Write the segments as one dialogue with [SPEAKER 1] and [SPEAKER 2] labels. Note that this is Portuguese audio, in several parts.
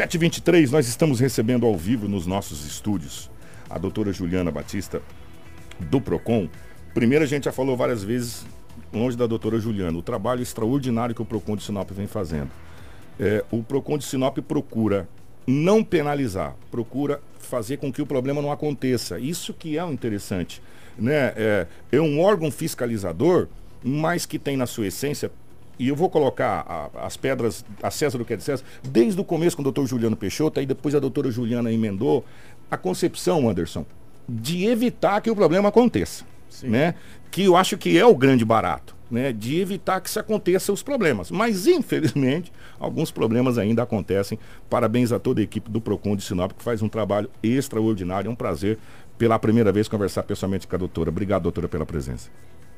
[SPEAKER 1] 7h23, nós estamos recebendo ao vivo nos nossos estúdios a doutora Juliana Batista, do PROCON. Primeiro, a gente já falou várias vezes, longe da doutora Juliana, o trabalho extraordinário que o PROCON de Sinop vem fazendo. É, o PROCON de Sinop procura não penalizar, procura fazer com que o problema não aconteça. Isso que é o interessante. Né? É, é um órgão fiscalizador, mas que tem na sua essência e eu vou colocar a, as pedras a César do que é de César, desde o começo com o doutor Juliano Peixoto, aí depois a doutora Juliana emendou, a concepção, Anderson, de evitar que o problema aconteça. Né? Que eu acho que é o grande barato. Né, de evitar que se aconteçam os problemas. Mas, infelizmente, alguns problemas ainda acontecem. Parabéns a toda a equipe do PROCON de Sinop, que faz um trabalho extraordinário. É um prazer, pela primeira vez, conversar pessoalmente com a doutora. Obrigado, doutora, pela presença.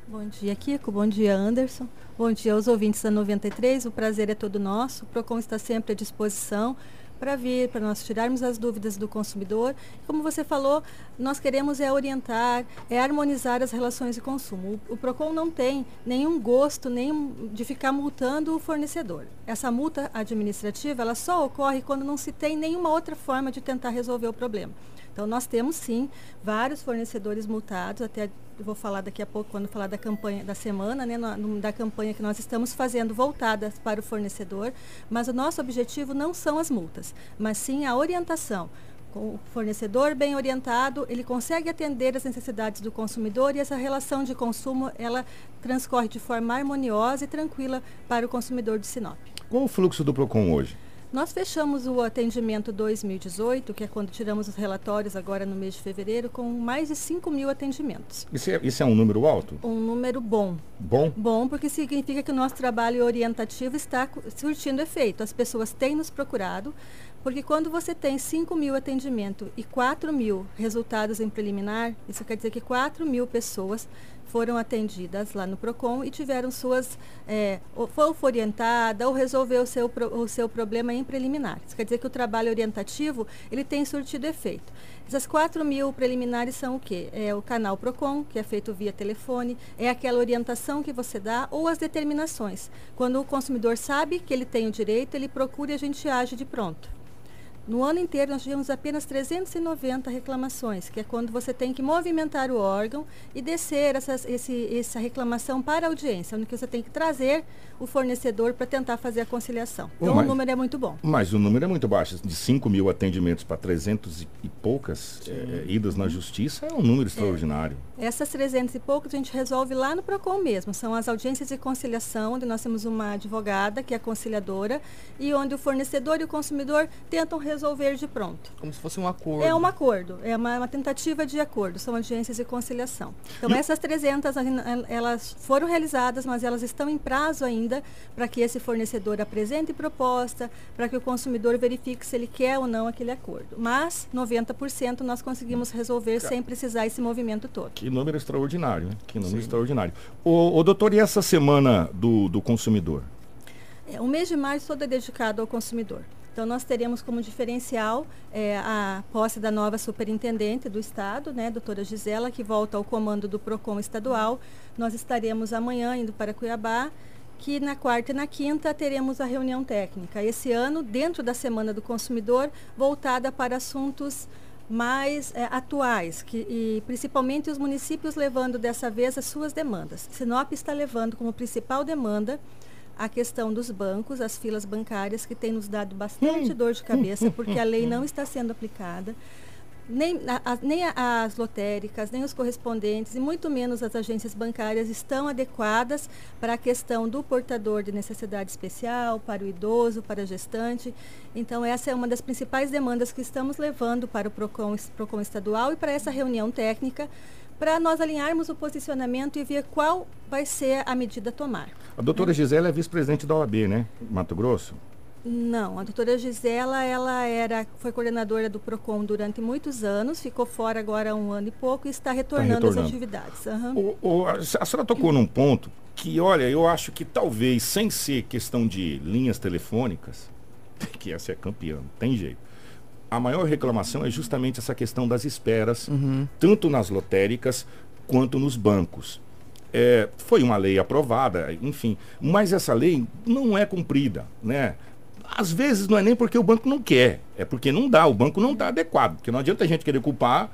[SPEAKER 2] Bom dia, Kiko. Bom dia, Anderson. Bom dia aos ouvintes da 93. O prazer é todo nosso. O PROCON está sempre à disposição para vir, para nós tirarmos as dúvidas do consumidor. Como você falou, nós queremos é orientar, é harmonizar as relações de consumo. O, PROCON não tem nenhum gosto nem de ficar multando o fornecedor. Essa multa administrativa, ela só ocorre quando não se tem nenhuma outra forma de tentar resolver o problema. Então, nós temos sim vários fornecedores multados, até vou falar daqui a pouco, quando falar da campanha da semana, né, da campanha que nós estamos fazendo voltadas para o fornecedor, mas o nosso objetivo não são as multas, mas sim a orientação. Com o fornecedor bem orientado, ele consegue atender as necessidades do consumidor e essa relação de consumo, ela transcorre de forma harmoniosa e tranquila para o consumidor de Sinop.
[SPEAKER 1] Qual o fluxo do PROCON hoje?
[SPEAKER 2] Nós fechamos o atendimento 2018, que é quando tiramos os relatórios agora no mês de fevereiro, com mais de 5 mil atendimentos.
[SPEAKER 1] Isso é, isso é um número alto?
[SPEAKER 2] Um número bom.
[SPEAKER 1] Bom?
[SPEAKER 2] Bom, porque significa que o nosso trabalho orientativo está surtindo efeito. As pessoas têm nos procurado, porque quando você tem 5 mil atendimentos e 4 mil resultados em preliminar, isso quer dizer que 4 mil pessoas foram atendidas lá no PROCON e tiveram suas, é, ou foi orientada ou resolveu o seu, o seu problema em preliminar. Isso quer dizer que o trabalho orientativo, ele tem surtido efeito. Essas 4 mil preliminares são o quê? É o canal PROCON, que é feito via telefone, é aquela orientação que você dá, ou as determinações. Quando o consumidor sabe que ele tem o direito, ele procura e a gente age de pronto. No ano inteiro, nós tivemos apenas 390 reclamações, que é quando você tem que movimentar o órgão e descer essas, esse, essa reclamação para a audiência, onde você tem que trazer o fornecedor para tentar fazer a conciliação. Então, mas, o número é muito bom.
[SPEAKER 1] Mas o número é muito baixo. De 5 mil atendimentos para 300 e poucas é, idas na justiça é um número extraordinário.
[SPEAKER 2] É. Essas 300 e poucas a gente resolve lá no PROCON mesmo. São as audiências de conciliação, onde nós temos uma advogada, que é conciliadora, e onde o fornecedor e o consumidor tentam resolver resolver de pronto.
[SPEAKER 3] Como se fosse um acordo.
[SPEAKER 2] É um acordo, é uma, uma tentativa de acordo, são agências de conciliação. Então, e essas 300, elas foram realizadas, mas elas estão em prazo ainda para que esse fornecedor apresente proposta, para que o consumidor verifique se ele quer ou não aquele acordo. Mas 90% nós conseguimos resolver sem precisar esse movimento todo.
[SPEAKER 1] Que número extraordinário, né? Que número Sim. extraordinário. O, o doutor, e essa semana do, do consumidor?
[SPEAKER 2] É, o mês de março todo é dedicado ao consumidor. Então, nós teremos como diferencial é, a posse da nova superintendente do Estado, né, doutora Gisela, que volta ao comando do PROCON estadual. Nós estaremos amanhã indo para Cuiabá, que na quarta e na quinta teremos a reunião técnica. Esse ano, dentro da Semana do Consumidor, voltada para assuntos mais é, atuais, que, e principalmente os municípios levando dessa vez as suas demandas. Sinop está levando como principal demanda a questão dos bancos, as filas bancárias, que tem nos dado bastante hum. dor de cabeça, porque a lei não está sendo aplicada. Nem, a, nem as lotéricas, nem os correspondentes, e muito menos as agências bancárias estão adequadas para a questão do portador de necessidade especial, para o idoso, para a gestante. Então, essa é uma das principais demandas que estamos levando para o PROCON, PROCON estadual e para essa reunião técnica para nós alinharmos o posicionamento e ver qual vai ser a medida a tomar.
[SPEAKER 1] A doutora né? Gisela é vice-presidente da OAB, né? Mato Grosso?
[SPEAKER 2] Não, a doutora Gisela, ela era, foi coordenadora do PROCON durante muitos anos, ficou fora agora há um ano e pouco e está retornando, tá retornando. às atividades.
[SPEAKER 1] Uhum. O, o, a senhora tocou num ponto que, olha, eu acho que talvez, sem ser questão de linhas telefônicas, que essa é campeã, tem jeito a maior reclamação é justamente essa questão das esperas, uhum. tanto nas lotéricas quanto nos bancos. É, foi uma lei aprovada, enfim, mas essa lei não é cumprida, né? Às vezes não é nem porque o banco não quer, é porque não dá, o banco não está adequado. Porque não adianta a gente querer culpar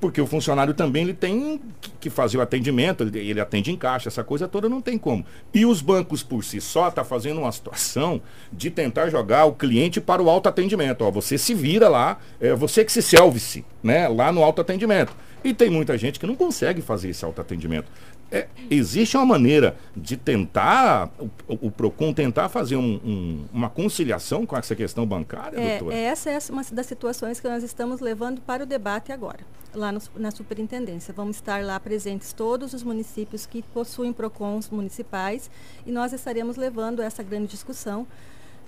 [SPEAKER 1] porque o funcionário também ele tem que fazer o atendimento, ele, atende em caixa, essa coisa toda não tem como. E os bancos por si só tá fazendo uma situação de tentar jogar o cliente para o autoatendimento. Ó, você se vira lá, é você que se selve-se, né, lá no autoatendimento. E tem muita gente que não consegue fazer esse autoatendimento. É, existe uma maneira de tentar, o, o PROCON tentar fazer um, um, uma conciliação com essa questão bancária,
[SPEAKER 2] é,
[SPEAKER 1] doutora?
[SPEAKER 2] Essa é uma das situações que nós estamos levando para o debate agora, lá no, na superintendência. Vamos estar lá presentes todos os municípios que possuem PROCONs municipais e nós estaremos levando essa grande discussão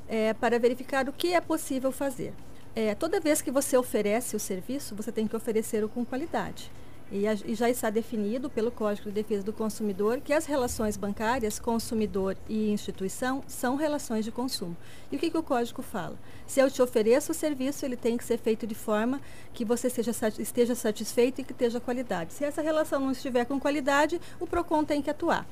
[SPEAKER 2] é, para verificar o que é possível fazer. É, toda vez que você oferece o serviço, você tem que oferecer-o com qualidade. E, a, e, já está definido pelo Código de Defesa do Consumidor que as relações bancárias, consumidor e instituição, são relações de consumo. E o que, que o Código fala? Se eu te ofereço o serviço, ele tem que ser feito de forma que você seja, esteja satisfeito e que esteja qualidade. Se essa relação não estiver com qualidade, o PROCON tem que atuar.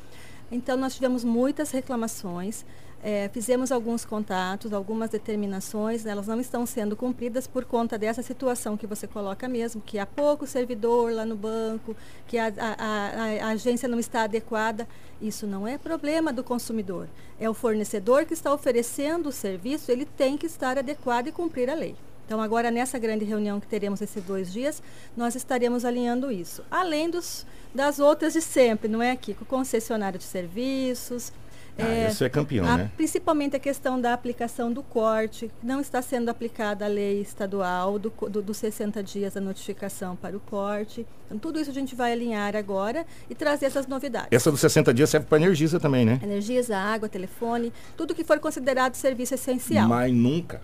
[SPEAKER 2] Então, nós tivemos muitas reclamações. É, fizemos alguns contatos, algumas determinações, né, elas não estão sendo cumpridas por conta dessa situação que você coloca mesmo, que há pouco servidor lá no banco, que a, a, a, a agência não está adequada. Isso não é problema do consumidor. É o fornecedor que está oferecendo o serviço, ele tem que estar adequado e cumprir a lei. Então, agora, nessa grande reunião que teremos esses dois dias, nós estaremos alinhando isso. Além dos, das outras de sempre, não é aqui? Com o concessionário de serviços,
[SPEAKER 1] ah, é, isso é campeão,
[SPEAKER 2] a,
[SPEAKER 1] né?
[SPEAKER 2] Principalmente a questão da aplicação do corte. Não está sendo aplicada a lei estadual do, do, dos 60 dias da notificação para o corte. Então, tudo isso a gente vai alinhar agora e trazer essas novidades.
[SPEAKER 1] Essa dos 60 dias serve para Energisa também, né?
[SPEAKER 2] Energisa, água, telefone, tudo que for considerado serviço essencial.
[SPEAKER 1] Mas nunca.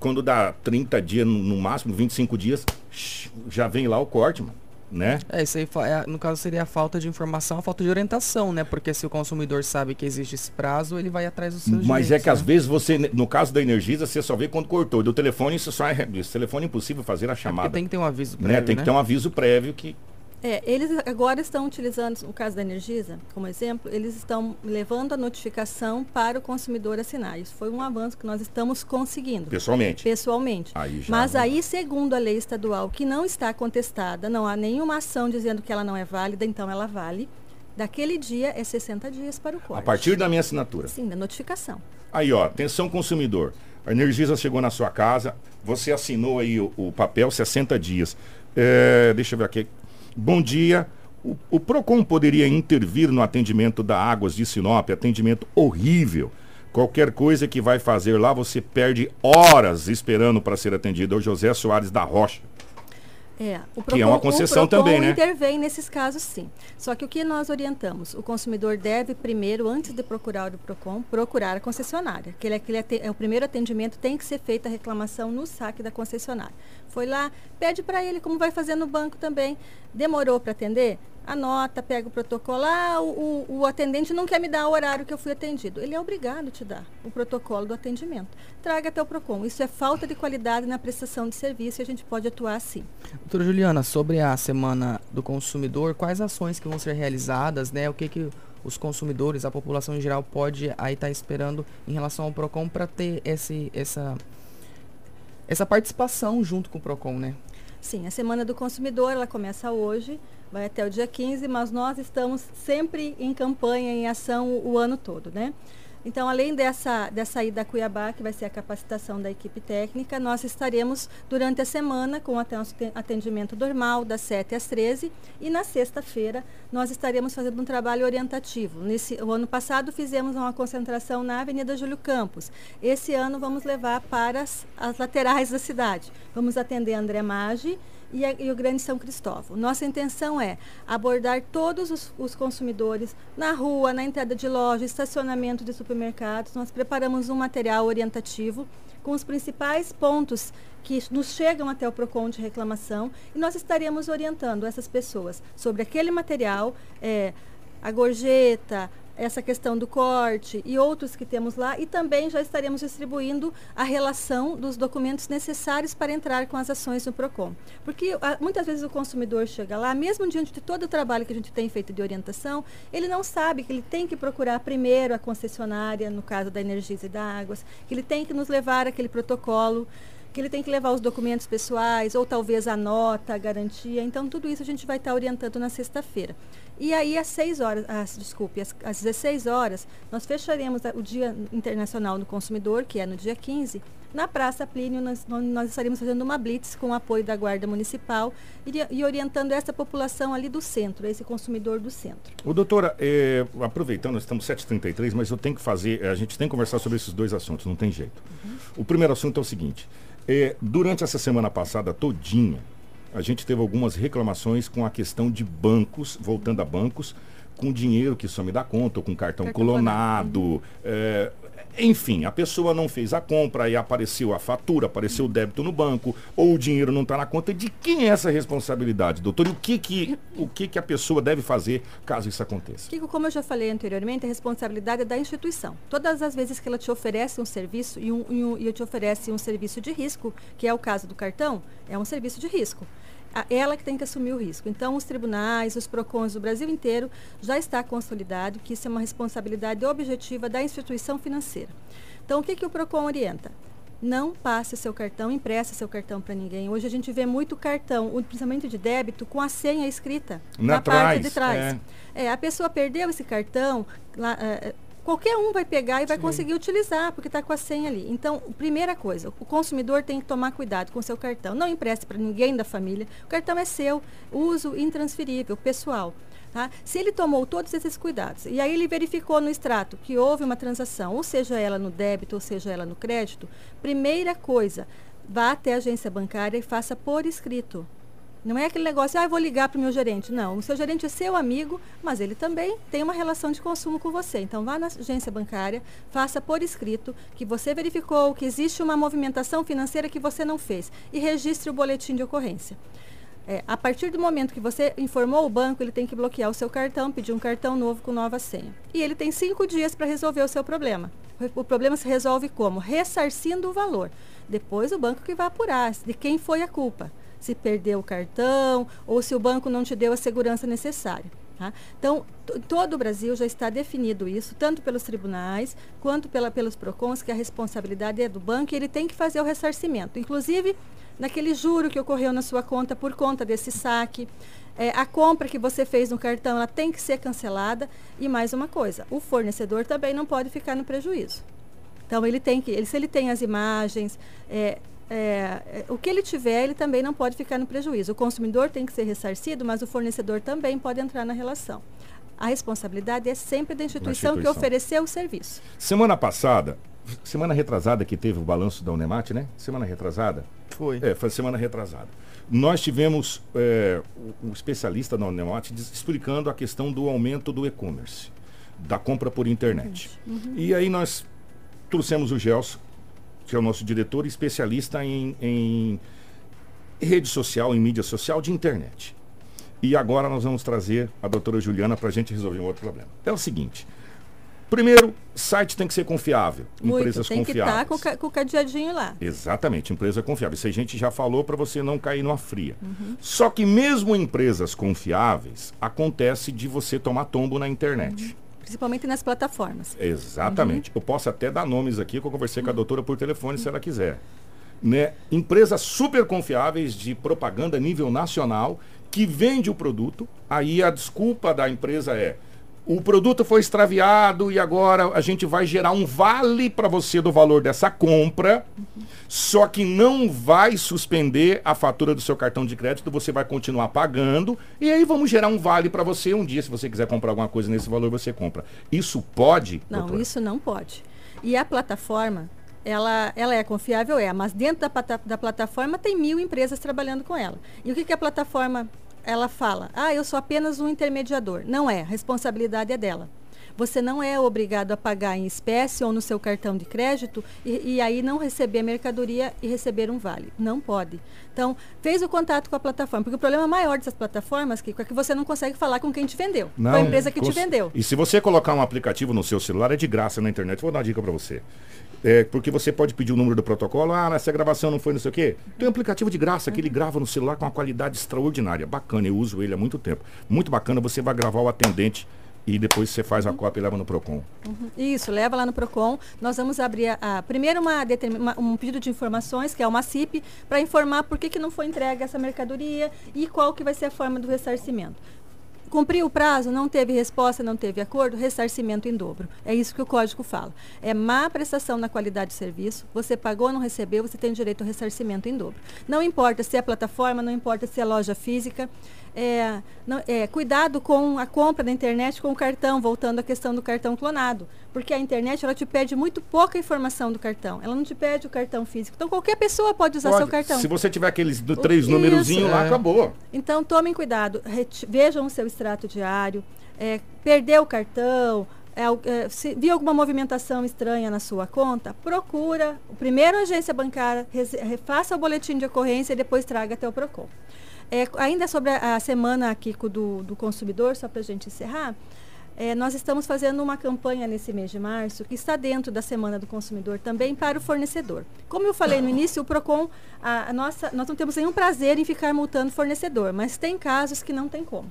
[SPEAKER 1] quando dá 30 dias, no máximo 25 dias, já vem lá o corte, mano né?
[SPEAKER 3] É, isso aí, é, no caso, seria a falta de informação, a falta de orientação, né? Porque se o consumidor sabe que existe esse prazo, ele vai atrás dos seus
[SPEAKER 1] Mas
[SPEAKER 3] direitos,
[SPEAKER 1] é que
[SPEAKER 3] né?
[SPEAKER 1] às vezes você, no caso da Energisa, você só vê quando cortou. Do telefone, isso só é. Telefone é impossível fazer a é chamada. É
[SPEAKER 3] tem que ter um aviso prévio,
[SPEAKER 1] né? Tem
[SPEAKER 3] né?
[SPEAKER 1] que ter um aviso prévio que
[SPEAKER 2] é, eles agora estão utilizando, no caso da Energisa, como exemplo, eles estão levando a notificação para o consumidor assinar. Isso foi um avanço que nós estamos conseguindo.
[SPEAKER 1] Pessoalmente?
[SPEAKER 2] Pessoalmente.
[SPEAKER 1] Aí
[SPEAKER 2] Mas aí, segundo a lei estadual, que não está contestada, não há nenhuma ação dizendo que ela não é válida, então ela vale. Daquele dia é 60 dias para o corte.
[SPEAKER 1] A partir da minha assinatura?
[SPEAKER 2] Sim, da notificação.
[SPEAKER 1] Aí, ó, atenção consumidor. A Energisa chegou na sua casa, você assinou aí o, o papel 60 dias. É, deixa eu ver aqui. Bom dia. O, o, PROCON poderia intervir no atendimento da Águas de Sinop, atendimento horrível. Qualquer coisa que vai fazer lá, você perde horas esperando para ser atendido. É o José Soares da Rocha.
[SPEAKER 2] É, o
[SPEAKER 1] Procon, que é uma concessão também, né?
[SPEAKER 2] intervém nesses casos, sim. Só que o que nós orientamos? O consumidor deve primeiro, antes de procurar o PROCON, procurar a concessionária. Que ele, é, o primeiro atendimento tem que ser feita a reclamação no saque da concessionária. Foi lá, pede para ele, como vai fazer no banco também. Demorou para atender? Anota, pega o protocolo. Ah, o, o, o, atendente não quer me dar o horário que eu fui atendido. Ele é obrigado a te dar o protocolo do atendimento. Traga até o PROCON. Isso é falta de qualidade na prestação de serviço e a gente pode atuar assim.
[SPEAKER 3] Doutora Juliana, sobre a Semana do Consumidor, quais ações que vão ser realizadas, né? O que, que os consumidores, a população em geral, pode aí estar tá esperando em relação ao PROCON para ter esse, essa, essa participação junto com o PROCON, né?
[SPEAKER 2] Sim, a Semana do Consumidor, ela começa hoje, vai até o dia 15, mas nós estamos sempre em campanha, em ação o, ano todo, né? Então, além dessa, dessa ida a Cuiabá, que vai ser a capacitação da equipe técnica, nós estaremos durante a semana com atendimento normal, das 7 às 13, e na sexta-feira nós estaremos fazendo um trabalho orientativo. Nesse, o ano passado fizemos uma concentração na Avenida Júlio Campos. Esse ano vamos levar para as, as laterais da cidade. Vamos atender André Maggi, e, a, e, o Grande São Cristóvão. Nossa intenção é abordar todos os, os, consumidores na rua, na entrada de loja, estacionamento de supermercados. Nós preparamos um material orientativo com os principais pontos que nos chegam até o PROCON de reclamação e nós estaremos orientando essas pessoas sobre aquele material. É, a gorjeta, essa questão do corte e outros que temos lá, e também já estaremos distribuindo a relação dos documentos necessários para entrar com as ações no PROCON. Porque a, muitas vezes o consumidor chega lá, mesmo diante de todo o trabalho que a gente tem feito de orientação, ele não sabe que ele tem que procurar primeiro a concessionária, no caso da Energias e da Águas, que ele tem que nos levar aquele protocolo que ele tem que levar os documentos pessoais, ou talvez a nota, a garantia. Então, tudo isso a gente vai estar orientando na sexta-feira. E aí, às 6 horas, às, desculpe, às, às 16 horas, nós fecharemos o Dia Internacional do Consumidor, que é no dia 15, na Praça Plínio, nós, nós estaremos fazendo uma blitz com o apoio da Guarda Municipal e, e, orientando essa população ali do centro, esse consumidor do centro.
[SPEAKER 1] O doutora, é, aproveitando, nós estamos 7h33, mas eu tenho que fazer, a gente tem que conversar sobre esses dois assuntos, não tem jeito. Uhum. O primeiro assunto é o seguinte, é, durante essa semana passada todinha, a gente teve algumas reclamações com a questão de bancos, voltando a bancos, com dinheiro que some da conta, ou com cartão, cartão clonado. É, enfim, a pessoa não fez a compra e apareceu a fatura, apareceu o débito no banco, ou o dinheiro não está na conta. De quem é essa responsabilidade, doutor? E o que, que, o que, que a pessoa deve fazer caso isso aconteça?
[SPEAKER 2] Kiko, como eu já falei anteriormente, a responsabilidade é da instituição. Todas as vezes que ela te oferece um serviço e, um, e, um, e te oferece um serviço de risco, que é o caso do cartão, é um serviço de risco ela que tem que assumir o risco. Então, os tribunais, os PROCONs do Brasil inteiro já está consolidado que isso é uma responsabilidade objetiva da instituição financeira. Então, o que, que o PROCON orienta? Não passe seu cartão, empreste seu cartão para ninguém. Hoje a gente vê muito cartão, principalmente de débito, com a senha escrita
[SPEAKER 1] na,
[SPEAKER 2] na
[SPEAKER 1] trás,
[SPEAKER 2] parte de trás. É. é. a pessoa perdeu esse cartão, lá, é, qualquer um vai pegar e vai Sim. conseguir utilizar, porque está com a senha ali. Então, primeira coisa, o consumidor tem que tomar cuidado com o seu cartão. Não empreste para ninguém da família. O cartão é seu, uso intransferível, pessoal. Tá? Se ele tomou todos esses cuidados e aí ele verificou no extrato que houve uma transação, ou seja ela no débito, ou seja ela no crédito, primeira coisa, vá até a agência bancária e faça por escrito. Não é aquele negócio, ah, vou ligar para o meu gerente. Não, o seu gerente é seu amigo, mas ele também tem uma relação de consumo com você. Então, vá na agência bancária, faça por escrito que você verificou que existe uma movimentação financeira que você não fez e registre o boletim de ocorrência. É, a partir do momento que você informou o banco, ele tem que bloquear o seu cartão, pedir um cartão novo com nova senha. E ele tem cinco dias para resolver o seu problema. O problema se resolve como? Ressarcindo o valor. Depois o banco que vai apurar de quem foi a culpa se perdeu o cartão ou se o banco não te deu a segurança necessária. Tá? Então, todo o Brasil já está definido isso, tanto pelos tribunais quanto pela, pelos PROCONs, que a responsabilidade é do banco e ele tem que fazer o ressarcimento. Inclusive, naquele juro que ocorreu na sua conta por conta desse saque, é, a compra que você fez no cartão ela tem que ser cancelada. E mais uma coisa, o fornecedor também não pode ficar no prejuízo. Então ele tem que, ele, se ele tem as imagens, é, é, é, o que ele tiver, ele também não pode ficar no prejuízo. O consumidor tem que ser ressarcido, mas o fornecedor também pode entrar na relação. A responsabilidade é sempre da instituição, instituição. que ofereceu o serviço.
[SPEAKER 1] Semana passada, semana retrasada que teve o balanço da Unemat, né? Semana retrasada?
[SPEAKER 3] Foi.
[SPEAKER 1] É, foi semana retrasada. Nós tivemos é, um especialista da Unemat explicando a questão do aumento do e-commerce, da compra por internet. Uhum. E aí nós trouxemos o Gelson que é o nosso diretor especialista em, em rede social, em mídia social de internet. E agora nós vamos trazer a doutora Juliana para a gente resolver um outro problema. É o seguinte. Primeiro, site tem que ser confiável.
[SPEAKER 2] Muito,
[SPEAKER 1] empresas
[SPEAKER 2] tem
[SPEAKER 1] confiáveis.
[SPEAKER 2] Tem que estar com, o cadeadinho lá.
[SPEAKER 1] Exatamente, empresa confiável. Isso a gente já falou para você não cair numa fria. Uhum. Só que mesmo em empresas confiáveis, acontece de você tomar tombo na internet. Uhum
[SPEAKER 2] principalmente nas plataformas.
[SPEAKER 1] Exatamente. Uhum. Eu posso até dar nomes aqui, que eu conversei com a doutora por telefone, se ela quiser. Né? Empresas super confiáveis de propaganda nível nacional que vende o produto, aí a desculpa da empresa é o produto foi extraviado e agora a gente vai gerar um vale para você do valor dessa compra, uhum. só que não vai suspender a fatura do seu cartão de crédito, você vai continuar pagando e aí vamos gerar um vale para você um dia, se você quiser comprar alguma coisa nesse valor, você compra. Isso pode?
[SPEAKER 2] Não, doutora? isso não pode. E a plataforma, ela, ela é confiável, é, mas dentro da, da plataforma tem mil empresas trabalhando com ela. E o que, que a plataforma ela fala, ah, eu sou apenas um intermediador. Não é, a responsabilidade é dela. Você não é obrigado a pagar em espécie ou no seu cartão de crédito e, e aí não receber a mercadoria e receber um vale. Não pode. Então, fez o contato com a plataforma, porque o problema maior dessas plataformas Kiko, é que você não consegue falar com quem te vendeu,
[SPEAKER 1] não,
[SPEAKER 2] com a empresa que te vendeu.
[SPEAKER 1] E se você colocar um aplicativo no seu celular, é de graça na internet. Vou dar uma dica para você. É, porque você pode pedir o número do protocolo, ah, essa gravação não foi não sei o quê. Tem um aplicativo de graça que ele grava no celular com uma qualidade extraordinária. Bacana, eu uso ele há muito tempo. Muito bacana, você vai gravar o atendente e depois você faz a cópia e leva no PROCON.
[SPEAKER 2] Uhum. Isso, leva lá no PROCON. Nós vamos abrir a, a primeiro uma, uma, um pedido de informações, que é uma CIP, para informar por que, que não foi entregue essa mercadoria e qual que vai ser a forma do ressarcimento. Cumpriu o prazo, não teve resposta, não teve acordo, ressarcimento em dobro. É isso que o código fala. É má prestação na qualidade de serviço, você pagou, não recebeu, você tem direito ao ressarcimento em dobro. Não importa se é plataforma, não importa se é loja física. É, não, é, cuidado com a compra da internet com o cartão, voltando à questão do cartão clonado. Porque a internet ela te pede muito pouca informação do cartão. Ela não te pede o cartão físico. Então qualquer pessoa pode usar pode. seu cartão.
[SPEAKER 1] Se você tiver aqueles do, três númerozinhos lá, é. acabou.
[SPEAKER 2] Então tomem cuidado. vejam o seu extrato diário. É, perdeu o cartão, é, é, se viu alguma movimentação estranha na sua conta, procura o primeiro agência bancária, faça o boletim de ocorrência e depois traga até o PROCON. É, ainda sobre a, a semana aqui do, do consumidor, só para a gente encerrar, é, nós estamos fazendo uma campanha nesse mês de março que está dentro da Semana do Consumidor também para o fornecedor. Como eu falei no início, o PROCON, a, a nossa, nós não temos nenhum prazer em ficar multando o fornecedor, mas tem casos que não tem como.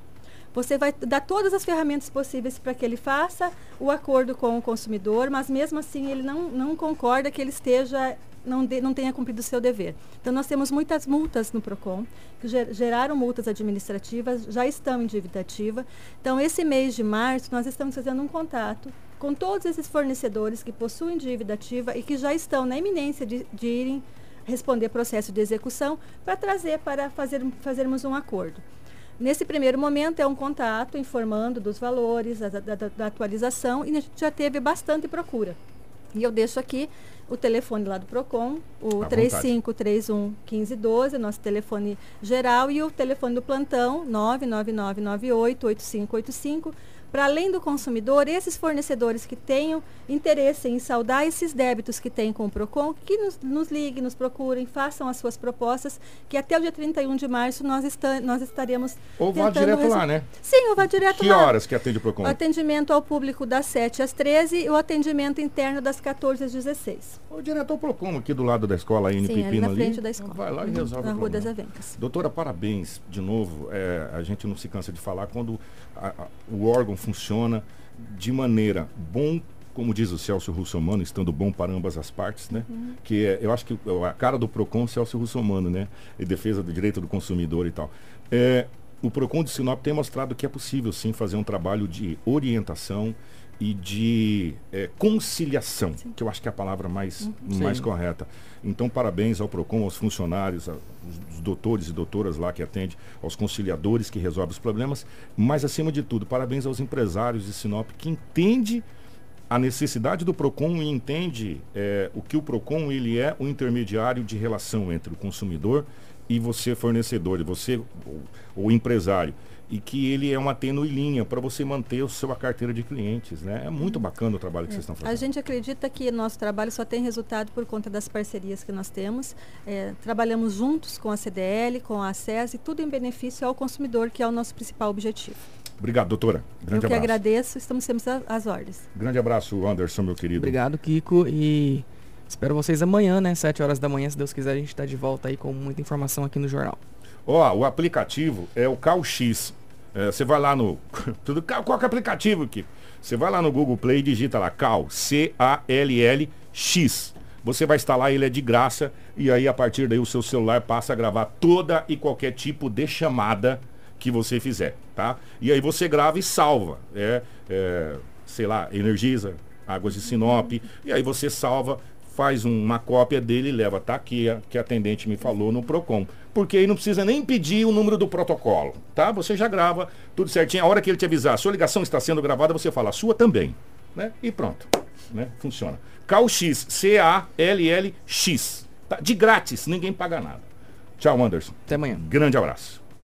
[SPEAKER 2] Você vai dar todas as ferramentas possíveis para que ele faça o acordo com o consumidor, mas mesmo assim ele não, não concorda que ele esteja não, de, não tenha cumprido o seu dever. Então, nós temos muitas multas no PROCON, que ger, geraram multas administrativas, já estão em dívida ativa. Então, esse mês de março, nós estamos fazendo um contato com todos esses fornecedores que possuem dívida ativa e que já estão na iminência de, de irem responder processo de execução para trazer para fazer, fazermos um acordo. Nesse primeiro momento é um contato informando dos valores, da, da, da atualização e a gente já teve bastante procura. E eu deixo aqui o telefone lá do PROCON, o 3531 1512, nosso telefone geral, e o telefone do plantão 99998 8585 para além do consumidor, esses fornecedores que tenham interesse em saldar esses débitos que têm com o PROCON, que nos, nos liguem, nos procurem, façam as suas propostas, que até o dia 31 de março nós, está, nós estaremos.
[SPEAKER 1] Ou vá direto lá, né?
[SPEAKER 2] Sim, ou vá direto
[SPEAKER 1] que
[SPEAKER 2] lá.
[SPEAKER 1] Que horas que atende o PROCON? O
[SPEAKER 2] atendimento ao público das 7 às 13 e o atendimento interno das 14 às 16.
[SPEAKER 1] Ou direto ao PROCON, aqui do lado da escola, aí
[SPEAKER 2] Sim, ali na frente ali. da escola.
[SPEAKER 1] Vai lá e resolve
[SPEAKER 2] Na
[SPEAKER 1] Rua
[SPEAKER 2] das Avencas.
[SPEAKER 1] Doutora, parabéns de novo. É, a gente não se cansa de falar quando a, a, o órgão funciona de maneira bom, como diz o Celso Russomano, estando bom para ambas as partes, né? Uhum. Que é, eu acho que a cara do PROCON, Celso Russomano, né? E defesa do direito do consumidor e tal. É, o PROCON de Sinop tem mostrado que é possível sim fazer um trabalho de orientação e de é, conciliação, sim. que eu acho que é a palavra mais, uhum. mais correta. Então, parabéns ao PROCON, aos funcionários, aos doutores e doutoras lá que atendem, aos conciliadores que resolvem os problemas, mas, acima de tudo, parabéns aos empresários de Sinop que entende a necessidade do PROCON e entende é, o que o PROCON ele é o intermediário de relação entre o consumidor e você fornecedor, você o, o empresário e que ele é uma tênue linha para você manter a sua carteira de clientes. Né? É muito uhum. bacana o trabalho que é. vocês estão fazendo.
[SPEAKER 2] A gente acredita que nosso trabalho só tem resultado por conta das parcerias que nós temos. É, trabalhamos juntos com a CDL, com a SES e tudo em benefício ao consumidor, que é o nosso principal objetivo.
[SPEAKER 1] Obrigado, doutora. Grande
[SPEAKER 2] Eu que
[SPEAKER 1] abraço.
[SPEAKER 2] agradeço, estamos sempre às ordens.
[SPEAKER 1] Grande abraço, Anderson, meu querido.
[SPEAKER 3] Obrigado, Kiko. E espero vocês amanhã, né? 7 horas da manhã, se Deus quiser, a gente está de volta aí com muita informação aqui no jornal.
[SPEAKER 1] Ó, oh, o aplicativo é o CalX. É, você vai lá no. Qual é o aplicativo aqui? Você vai lá no Google Play e digita lá Cal, C-A-L-L-X. Você vai instalar, ele é de graça, e aí a partir daí o seu celular passa a gravar toda e qualquer tipo de chamada que você fizer, tá? E aí você grava e salva. É, é sei lá, Energisa, Águas de Sinop, e aí você salva faz uma cópia dele e leva, tá aqui a, que a atendente me falou no PROCON. Porque aí não precisa nem pedir o número do protocolo, tá? Você já grava tudo certinho. A hora que ele te avisar, a sua ligação está sendo gravada, você fala, a sua também, né? E pronto, né? Funciona. CalX, C-A-L-L-X. Tá? De grátis, ninguém paga nada. Tchau, Anderson.
[SPEAKER 3] Até amanhã.
[SPEAKER 1] Grande abraço.